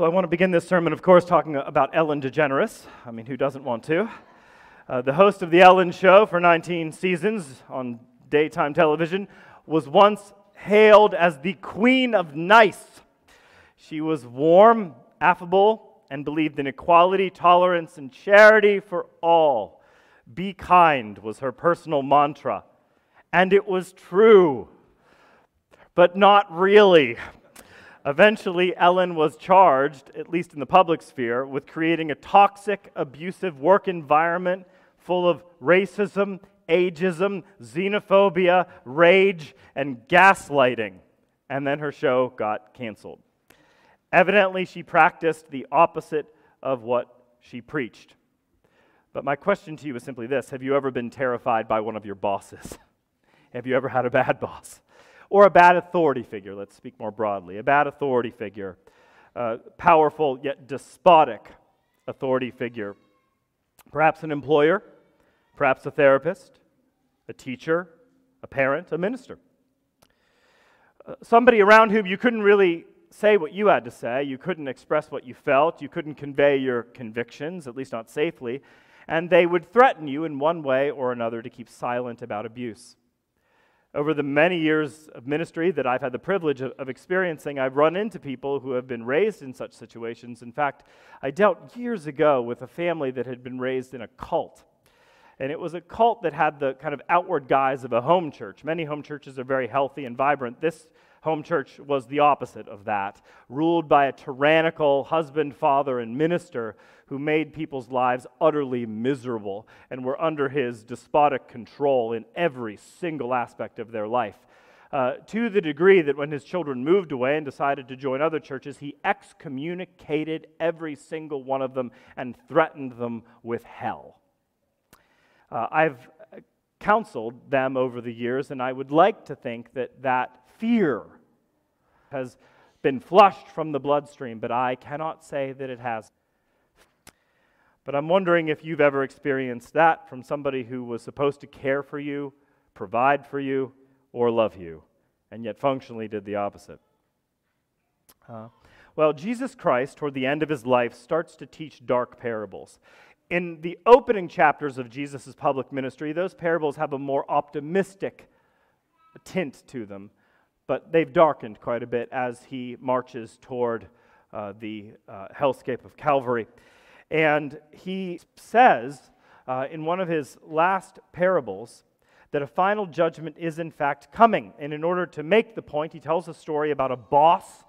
So, I want to begin this sermon, of course, talking about Ellen DeGeneres. I mean, who doesn't want to? Uh, the host of The Ellen Show for 19 seasons on daytime television was once hailed as the Queen of Nice. She was warm, affable, and believed in equality, tolerance, and charity for all. Be kind was her personal mantra. And it was true but not really. Eventually, Ellen was charged, at least in the public sphere, with creating a toxic, abusive work environment full of racism, ageism, xenophobia, rage, and gaslighting. And then her show got canceled. Evidently, she practiced the opposite of what she preached. But my question to you is simply this Have you ever been terrified by one of your bosses? Have you ever had a bad boss? Or a bad authority figure, let's speak more broadly. A bad authority figure, powerful yet despotic authority figure. Perhaps an employer, perhaps a therapist, a teacher, a parent, a minister. Uh, somebody around whom you couldn't really say what you had to say, you couldn't express what you felt, you couldn't convey your convictions, at least not safely, and they would threaten you in one way or another to keep silent about abuse. Over the many years of ministry that I've had the privilege of, of, experiencing, I've run into people who have been raised in such situations. In fact, I dealt years ago with a family that had been raised in a cult. And it was a cult that had the kind of outward guise of a home church. Many home churches are very healthy and vibrant. This home church was the opposite of that, ruled by a tyrannical husband, father, and minister who made people's lives utterly miserable and were under his despotic control in every single aspect of their life. Uh, to the degree that when his children moved away and decided to join other churches, he excommunicated every single one of them and threatened them with hell. Uh, I've counseled them over the years, and I would like to think that that fear has been flushed from the bloodstream, but I cannot say that it has. But I'm wondering if you've ever experienced that from somebody who was supposed to care for you, provide for you, or love you, and yet functionally did the opposite. Uh, well, Jesus Christ, toward the end of his life, starts to teach dark parables. In the opening chapters of Jesus' public ministry, those parables have a more optimistic tint to them but they've darkened quite a bit as he marches toward uh, the uh, hellscape of Calvary. And he says uh, in one of his last parables that a final judgment is in fact coming. And in order to make the point, he tells a story about a boss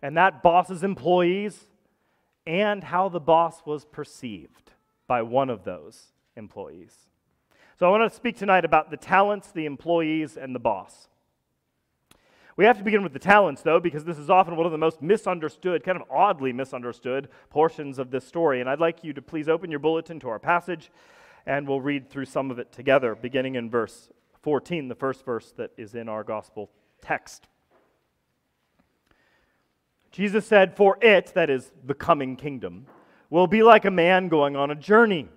and that boss's employees and how the boss was perceived by one of those employees. So I want to speak tonight about the talents, the employees, and the boss. We have to begin with the talents, though, because this is often one of the most misunderstood, kind of oddly misunderstood portions of this story. And I'd like you to please open your bulletin to our passage, and we'll read through some of it together, beginning in verse 14, the first verse that is in our gospel text. Jesus said, For it, that is the coming kingdom, will be like a man going on a journey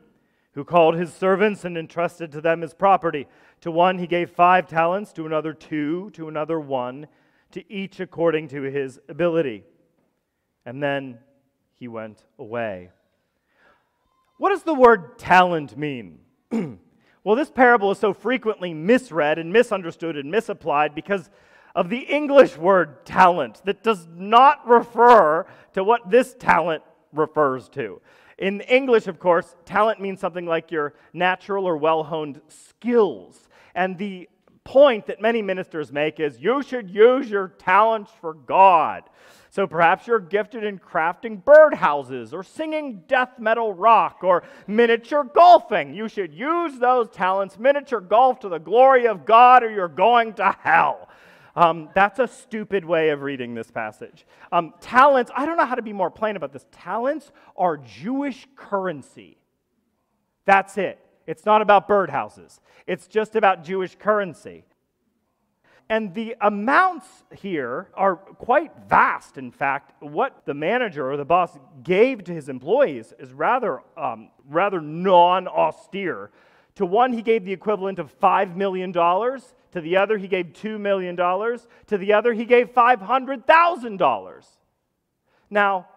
who called his servants and entrusted to them his property. To one he gave five talents, to another two, to another one, to each according to his ability. And then he went away. What does the word talent mean? well, this parable is so frequently misread and misunderstood and misapplied because of the English word talent that does not refer to what this talent refers to. In English, of course, talent means something like your natural or well honed skills. And the point that many ministers make is you should use your talents for God. So perhaps you're gifted in crafting birdhouses or singing death metal rock or miniature golfing. You should use those talents, miniature golf, to the glory of God, or you're going to hell. Um, that's a stupid way of reading this passage. Um, talents, I don't know how to be more plain about this. Talents are Jewish currency. That's it. It's not about birdhouses, it's just about Jewish currency. And the amounts here are quite vast, in fact. What the manager or the boss gave to his employees is rather, um, rather non austere. To one, he gave the equivalent of $5 million. To the other, he gave $2 million. To the other, he gave $500,000. Now,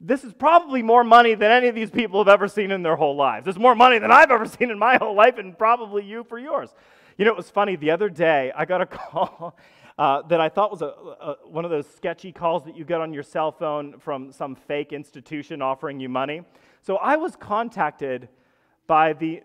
this is probably more money than any of these people have ever seen in their whole lives. It's more money than I've ever seen in my whole life, and probably you for yours. You know, it was funny. The other day, I got a call uh, that I thought was a, a, one of those sketchy calls that you get on your cell phone from some fake institution offering you money. So I was contacted by the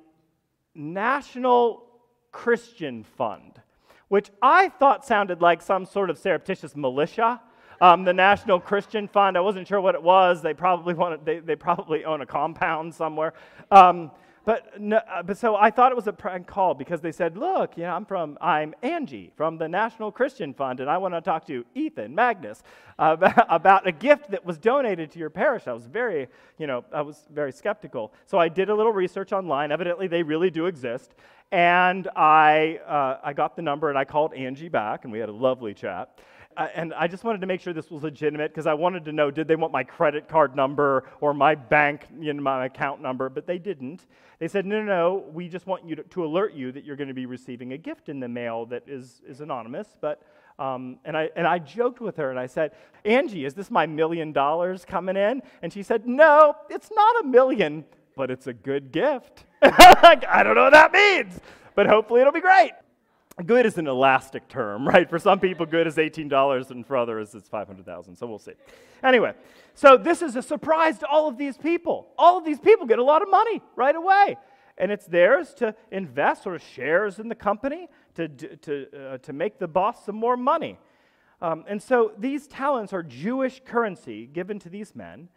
National Christian Fund, which I thought sounded like some sort of surreptitious militia. Um, the National Christian Fund. I wasn't sure what it was. They probably wanted, they, they probably own a compound somewhere. Um, but, no, uh, but so I thought it was a prank call because they said, look, you know, I'm from, I'm Angie from the National Christian Fund, and I want to talk to Ethan Magness uh, about a gift that was donated to your parish. I was very, you know, I was very skeptical. So I did a little research online. Evidently, they really do exist. And I, uh, I got the number and I called Angie back, and we had a lovely chat. And I just wanted to make sure this was legitimate because I wanted to know did they want my credit card number or my bank, you know, my account number, but they didn't. They said, no, no, no, we just want you to, to alert you that you're going to be receiving a gift in the mail that is, is anonymous. But, um, and, I, and I joked with her and I said, Angie, is this my million dollars coming in? And she said, no, it's not a million, but it's a good gift. I don't know what that means, but hopefully it'll be great good is an elastic term, right? For some people, good is $18, and for others, it's 500,000. So we'll see. Anyway, so this is a surprise to all of these people. All of these people get a lot of money right away. And it's theirs to invest or shares in the company to, to, uh, to make the boss some more money. Um, and so these talents are Jewish currency given to these men.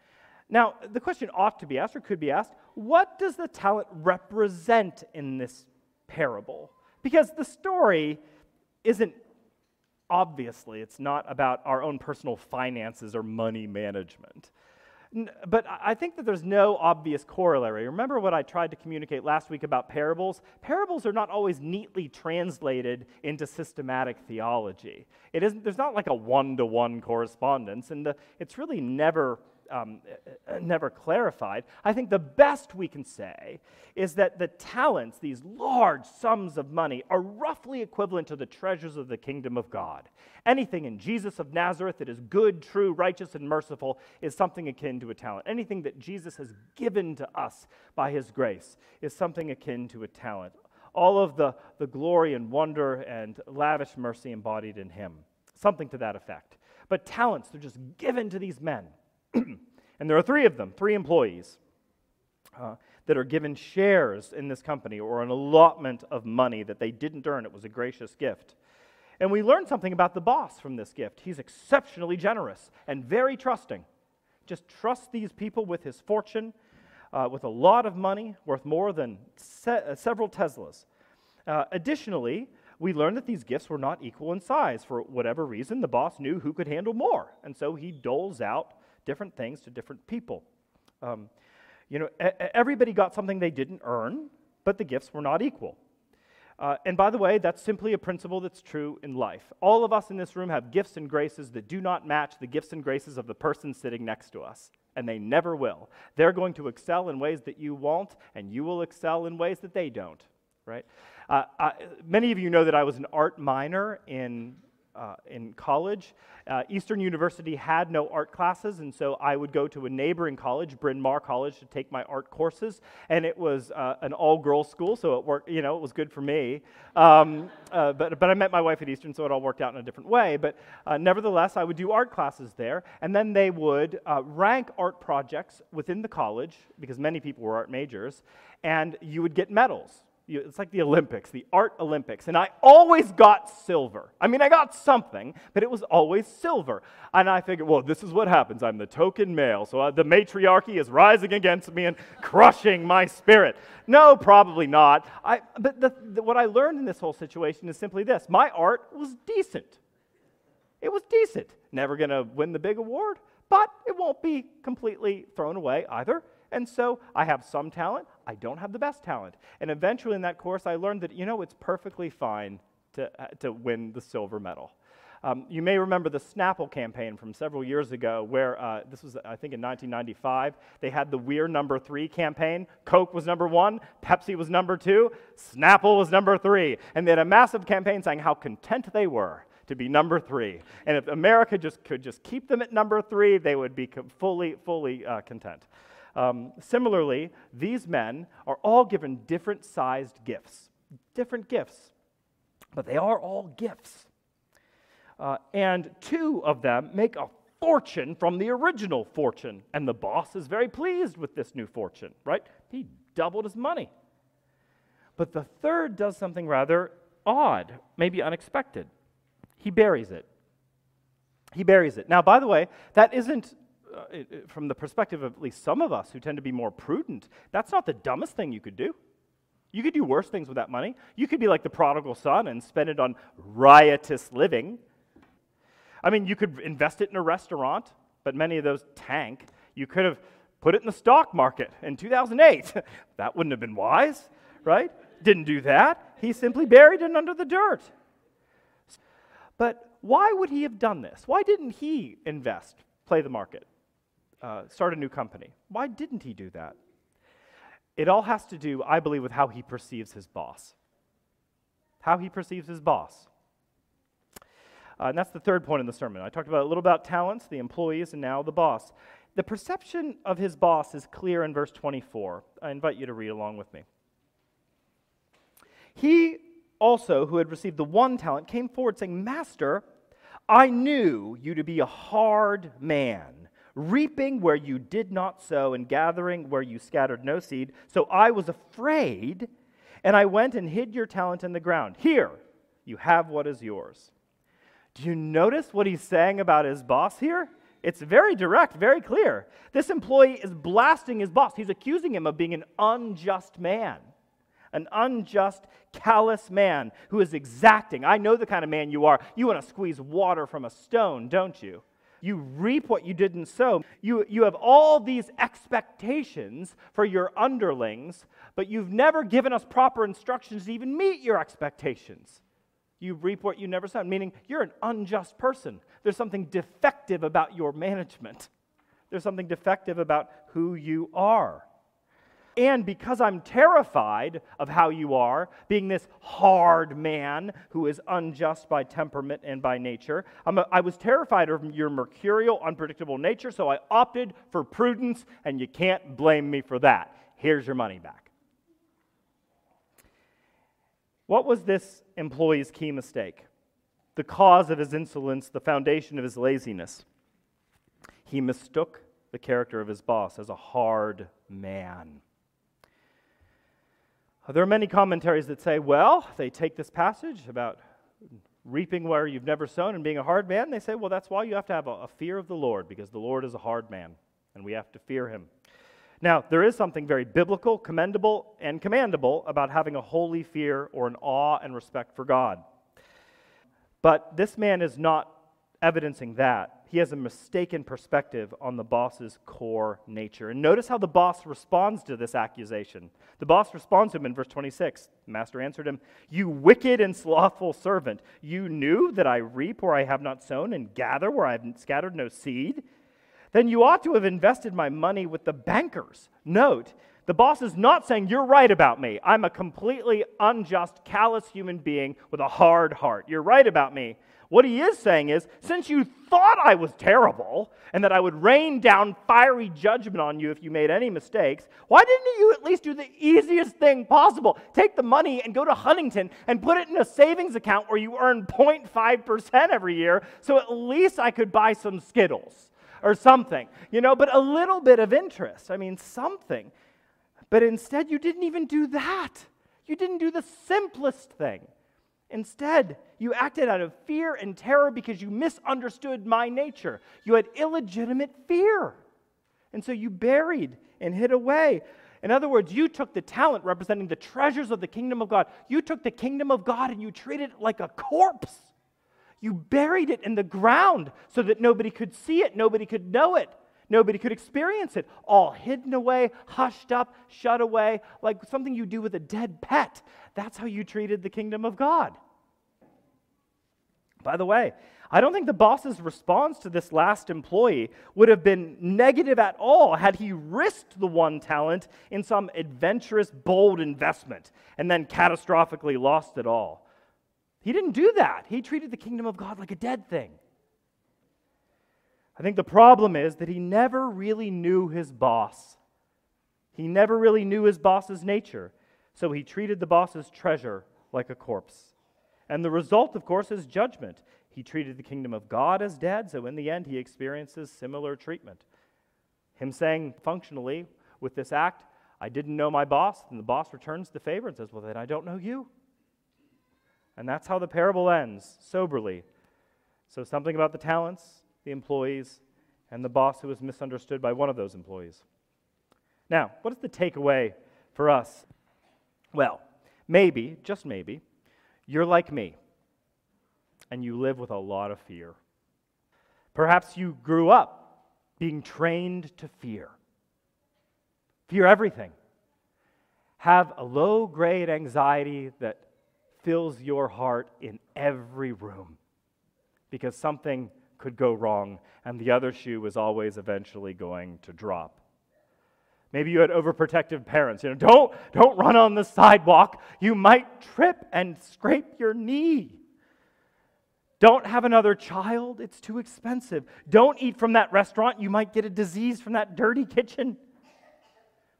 Now, the question ought to be asked, or could be asked, what does the talent represent in this parable? Because the story isn't obviously, it's not about our own personal finances or money management. But I think that there's no obvious corollary. Remember what I tried to communicate last week about parables? Parables are not always neatly translated into systematic theology. It isn't, there's not like a one to one correspondence, and the, it's really never um, never clarified. I think the best we can say is that the talents, these large sums of money, are roughly equivalent to the treasures of the kingdom of God. Anything in Jesus of Nazareth that is good, true, righteous, and merciful is something akin to a talent. Anything that Jesus has given to us by his grace is something akin to a talent. All of the, the glory and wonder and lavish mercy embodied in him. Something to that effect. But talents, they're just given to these men. and there are three of them, three employees, uh, that are given shares in this company or an allotment of money that they didn't earn. It was a gracious gift. And we learn something about the boss from this gift. He's exceptionally generous and very trusting. Just trusts these people with his fortune, uh, with a lot of money, worth more than se- uh, several Teslas. Uh, additionally, we learn that these gifts were not equal in size. For whatever reason, the boss knew who could handle more. And so he doles out different things to different people. Um, you know, everybody got something they didn't earn, but the gifts were not equal. Uh, and by the way, that's simply a principle that's true in life. All of us in this room have gifts and graces that do not match the gifts and graces of the person sitting next to us, and they never will. They're going to excel in ways that you won't, and you will excel in ways that they don't, right? Uh, I, many of you know that I was an art minor in uh, in college. Uh, Eastern University had no art classes, and so I would go to a neighboring college, Bryn Mawr College, to take my art courses. And it was uh, an all-girls school, so it worked. You know, it was good for me. Um, uh, but but I met my wife at Eastern, so it all worked out in a different way. But uh, nevertheless, I would do art classes there, and then they would uh, rank art projects within the college because many people were art majors, and you would get medals It's like the Olympics, the art Olympics. And I always got silver. I mean, I got something, but it was always silver. And I figured, well, this is what happens. I'm the token male. So the matriarchy is rising against me and crushing my spirit. No, probably not. I, but the, the, what I learned in this whole situation is simply this my art was decent. It was decent. Never going to win the big award, but it won't be completely thrown away either. And so I have some talent. I don't have the best talent. And eventually in that course, I learned that, you know, it's perfectly fine to, uh, to win the silver medal. Um, you may remember the Snapple campaign from several years ago, where uh, this was, I think, in 1995. They had the We're Number Three campaign. Coke was number one, Pepsi was number two, Snapple was number three. And they had a massive campaign saying how content they were to be number three. And if America just could just keep them at number three, they would be fully, fully uh, content. Um, similarly, these men are all given different sized gifts, different gifts, but they are all gifts. Uh, and two of them make a fortune from the original fortune. And the boss is very pleased with this new fortune, right? He doubled his money. But the third does something rather odd, maybe unexpected. He buries it. He buries it. Now, by the way, that isn't, uh, it- it- from the perspective of at least some of us who tend to be more prudent, that's not the dumbest thing you could do. You could do worse things with that money. You could be like the prodigal son and spend it on riotous living. I mean, you could invest it in a restaurant, but many of those tank. You could have put it in the stock market in 2008. that wouldn't have been wise, right? Didn't do that. He simply buried it under the dirt. But why would he have done this? Why didn't he invest, play the market, uh, start a new company? Why didn't he do that? It all has to do, I believe, with how he perceives his boss. How he perceives his boss. Uh, and that's the third point in the sermon. I talked about a little about talents, the employees, and now the boss. The perception of his boss is clear in verse 24. I invite you to read along with me. He also, who had received the one talent, came forward saying, Master, I knew you to be a hard man, reaping where you did not sow and gathering where you scattered no seed. So I was afraid, and I went and hid your talent in the ground. Here, you have what is yours. Do you notice what he's saying about his boss here? It's very direct, very clear. This employee is blasting his boss. He's accusing him of being an unjust man, an unjust, callous man who is exacting. I know the kind of man you are. You want to squeeze water from a stone, don't you? You reap what you didn't sow. You, you have all these expectations for your underlings, but you've never given us proper instructions to even meet your expectations. You reap what you never sowed, meaning you're an unjust person. There's something defective about your management. There's something defective about who you are. And because I'm terrified of how you are, being this hard man who is unjust by temperament and by nature, a, I was terrified of your mercurial, unpredictable nature, so I opted for prudence, and you can't blame me for that. Here's your money back. What was this employee's key mistake? The cause of his insolence, the foundation of his laziness. He mistook the character of his boss as a hard man. There are many commentaries that say, well, they take this passage about reaping where you've never sown and being a hard man. They say, well, that's why you have to have a, a fear of the Lord, because the Lord is a hard man, and we have to fear him. Now, there is something very biblical, commendable, and commandable about having a holy fear or an awe and respect for God. But this man is not evidencing that. He has a mistaken perspective on the boss's core nature. And notice how the boss responds to this accusation. The boss responds to him in verse 26. The master answered him, You wicked and slothful servant, you knew that I reap where I have not sown and gather where I have scattered no seed? Then you ought to have invested my money with the bankers. Note, the boss is not saying, You're right about me. I'm a completely unjust, callous human being with a hard heart. You're right about me. What he is saying is, since you thought I was terrible and that I would rain down fiery judgment on you if you made any mistakes, why didn't you at least do the easiest thing possible? Take the money and go to Huntington and put it in a savings account where you earn 0.5% every year so at least I could buy some Skittles or something, you know, but a little bit of interest. I mean, something. But instead, you didn't even do that. You didn't do the simplest thing. Instead, you acted out of fear and terror because you misunderstood my nature. You had illegitimate fear. And so you buried and hid away. In other words, you took the talent representing the treasures of the kingdom of God. You took the kingdom of God and you treated it like a corpse. You buried it in the ground so that nobody could see it, nobody could know it, nobody could experience it. All hidden away, hushed up, shut away, like something you do with a dead pet. That's how you treated the kingdom of God. By the way, I don't think the boss's response to this last employee would have been negative at all had he risked the one talent in some adventurous, bold investment and then catastrophically lost it all. He didn't do that. He treated the kingdom of God like a dead thing. I think the problem is that he never really knew his boss. He never really knew his boss's nature, so he treated the boss's treasure like a corpse. And the result, of course, is judgment. He treated the kingdom of God as dead, so in the end, he experiences similar treatment. Him saying functionally with this act, I didn't know my boss, and the boss returns the favor and says, Well, then I don't know you. And that's how the parable ends, soberly. So, something about the talents, the employees, and the boss who was misunderstood by one of those employees. Now, what is the takeaway for us? Well, maybe, just maybe, you're like me, and you live with a lot of fear. Perhaps you grew up being trained to fear. Fear everything. Have a low grade anxiety that fills your heart in every room because something could go wrong and the other shoe was always eventually going to drop. Maybe you had overprotective parents. You know, don't, don't run on the sidewalk. You might trip and scrape your knee. Don't have another child. It's too expensive. Don't eat from that restaurant. You might get a disease from that dirty kitchen.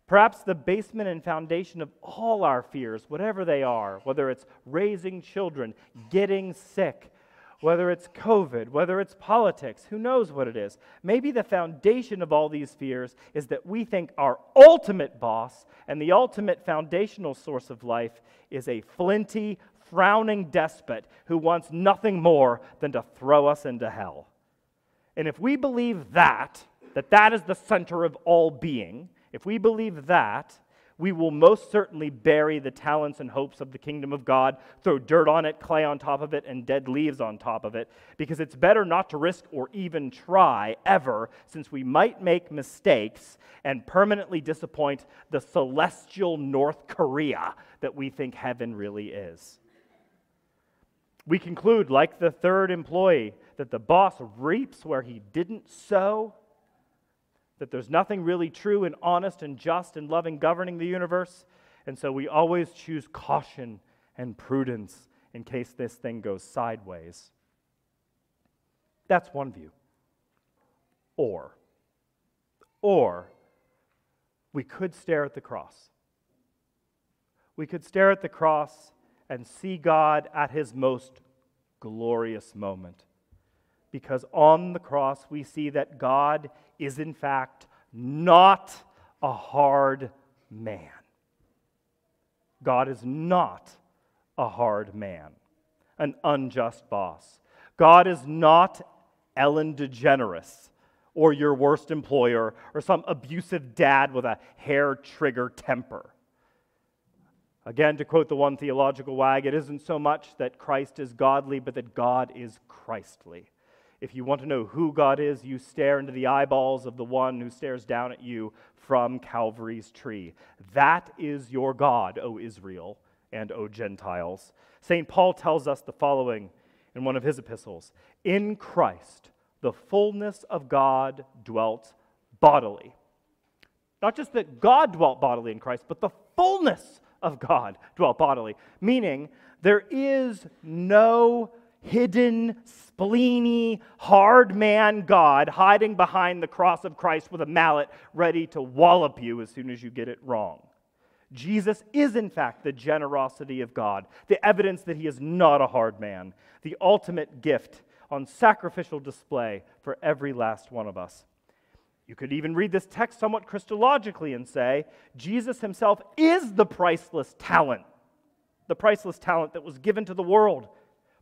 Perhaps the basement and foundation of all our fears, whatever they are, whether it's raising children, getting sick, whether it's COVID, whether it's politics, who knows what it is. Maybe the foundation of all these fears is that we think our ultimate boss and the ultimate foundational source of life is a flinty, frowning despot who wants nothing more than to throw us into hell. And if we believe that, that that is the center of all being, if we believe that, we will most certainly bury the talents and hopes of the kingdom of God, throw dirt on it, clay on top of it, and dead leaves on top of it, because it's better not to risk or even try ever, since we might make mistakes and permanently disappoint the celestial North Korea that we think heaven really is. We conclude, like the third employee, that the boss reaps where he didn't sow that there's nothing really true and honest and just and loving governing the universe. And so we always choose caution and prudence in case this thing goes sideways. That's one view. Or, or we could stare at the cross. We could stare at the cross and see God at his most glorious moment because on the cross we see that God is, in fact, not a hard man. God is not a hard man, an unjust boss. God is not Ellen DeGeneres or your worst employer or some abusive dad with a hair trigger temper. Again, to quote the one theological wag, it isn't so much that Christ is godly, but that God is Christly. If you want to know who God is, you stare into the eyeballs of the one who stares down at you from Calvary's tree. That is your God, O Israel and O Gentiles. St. Paul tells us the following in one of his epistles In Christ, the fullness of God dwelt bodily. Not just that God dwelt bodily in Christ, but the fullness of God dwelt bodily, meaning there is no hidden, spleeny, hard man God hiding behind the cross of Christ with a mallet ready to wallop you as soon as you get it wrong. Jesus is, in fact, the generosity of God, the evidence that he is not a hard man, the ultimate gift on sacrificial display for every last one of us. You could even read this text somewhat Christologically and say, Jesus himself is the priceless talent the priceless talent that was given to the world.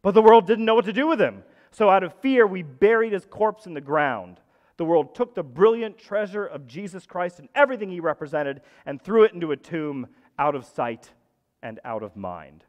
But the world didn't know what to do with him. So, out of fear, we buried his corpse in the ground. The world took the brilliant treasure of Jesus Christ and everything he represented and threw it into a tomb out of sight and out of mind.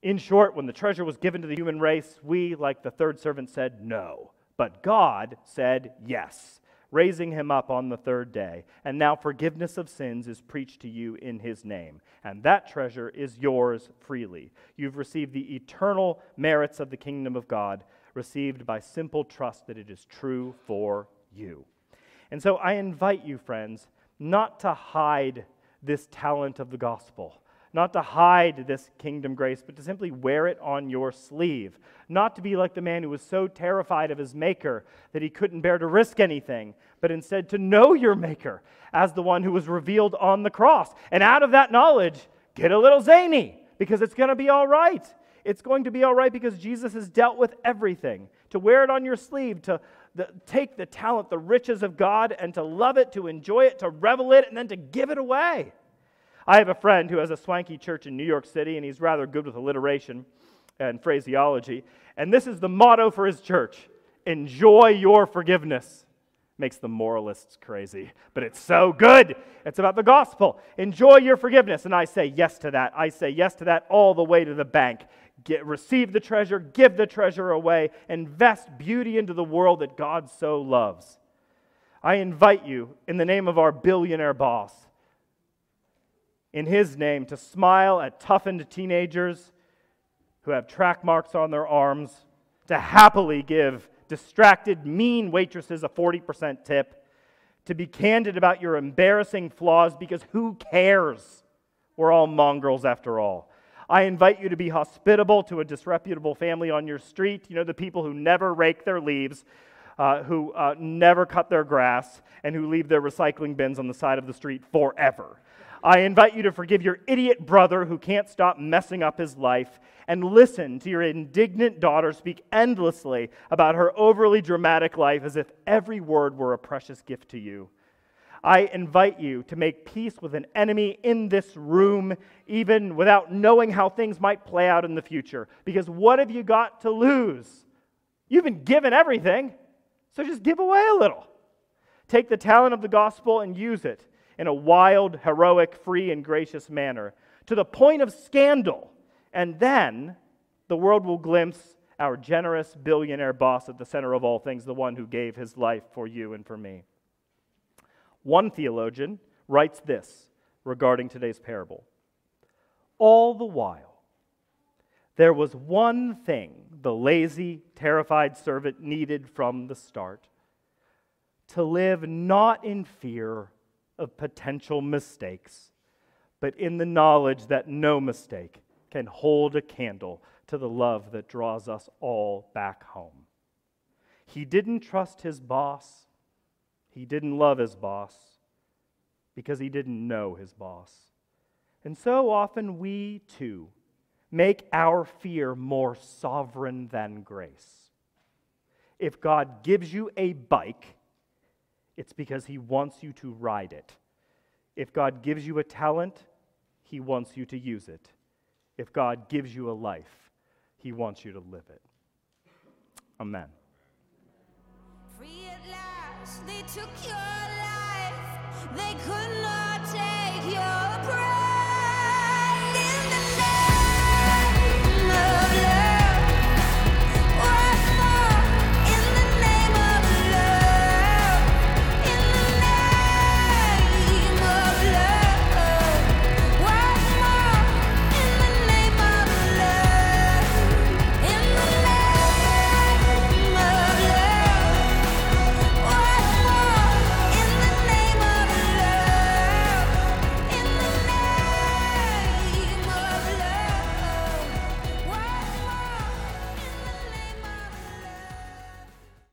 In short, when the treasure was given to the human race, we, like the third servant, said no. But God said yes, raising him up on the third day. And now forgiveness of sins is preached to you in his name. And that treasure is yours freely. You've received the eternal merits of the kingdom of God, received by simple trust that it is true for you. And so I invite you, friends, not to hide this talent of the gospel not to hide this kingdom grace, but to simply wear it on your sleeve. Not to be like the man who was so terrified of his maker that he couldn't bear to risk anything, but instead to know your maker as the one who was revealed on the cross. And out of that knowledge, get a little zany because it's going to be all right. It's going to be all right because Jesus has dealt with everything. To wear it on your sleeve, to the, take the talent, the riches of God, and to love it, to enjoy it, to revel it, and then to give it away. I have a friend who has a swanky church in New York City, and he's rather good with alliteration and phraseology. And this is the motto for his church enjoy your forgiveness. Makes the moralists crazy, but it's so good. It's about the gospel. Enjoy your forgiveness. And I say yes to that. I say yes to that all the way to the bank. Get, receive the treasure, give the treasure away, invest beauty into the world that God so loves. I invite you, in the name of our billionaire boss, in His name to smile at toughened teenagers who have track marks on their arms, to happily give distracted, mean waitresses a 40% tip, to be candid about your embarrassing flaws because who cares? We're all mongrels after all. I invite you to be hospitable to a disreputable family on your street. You know, the people who never rake their leaves, uh, who uh, never cut their grass, and who leave their recycling bins on the side of the street forever. I invite you to forgive your idiot brother who can't stop messing up his life and listen to your indignant daughter speak endlessly about her overly dramatic life as if every word were a precious gift to you. I invite you to make peace with an enemy in this room, even without knowing how things might play out in the future. Because what have you got to lose? You've been given everything, so just give away a little. Take the talent of the gospel and use it in a wild, heroic, free, and gracious manner to the point of scandal. And then the world will glimpse our generous billionaire boss at the center of all things, the one who gave his life for you and for me. One theologian writes this regarding today's parable All the while, there was one thing the lazy, terrified servant needed from the start to live not in fear of potential mistakes, but in the knowledge that no mistake can hold a candle to the love that draws us all back home. He didn't trust his boss. He didn't love his boss because he didn't know his boss. And so often we too make our fear more sovereign than grace. If God gives you a bike, it's because He wants you to ride it. If God gives you a talent, He wants you to use it. If God gives you a life, He wants you to live it. Amen. Free at last, they took your life. They could not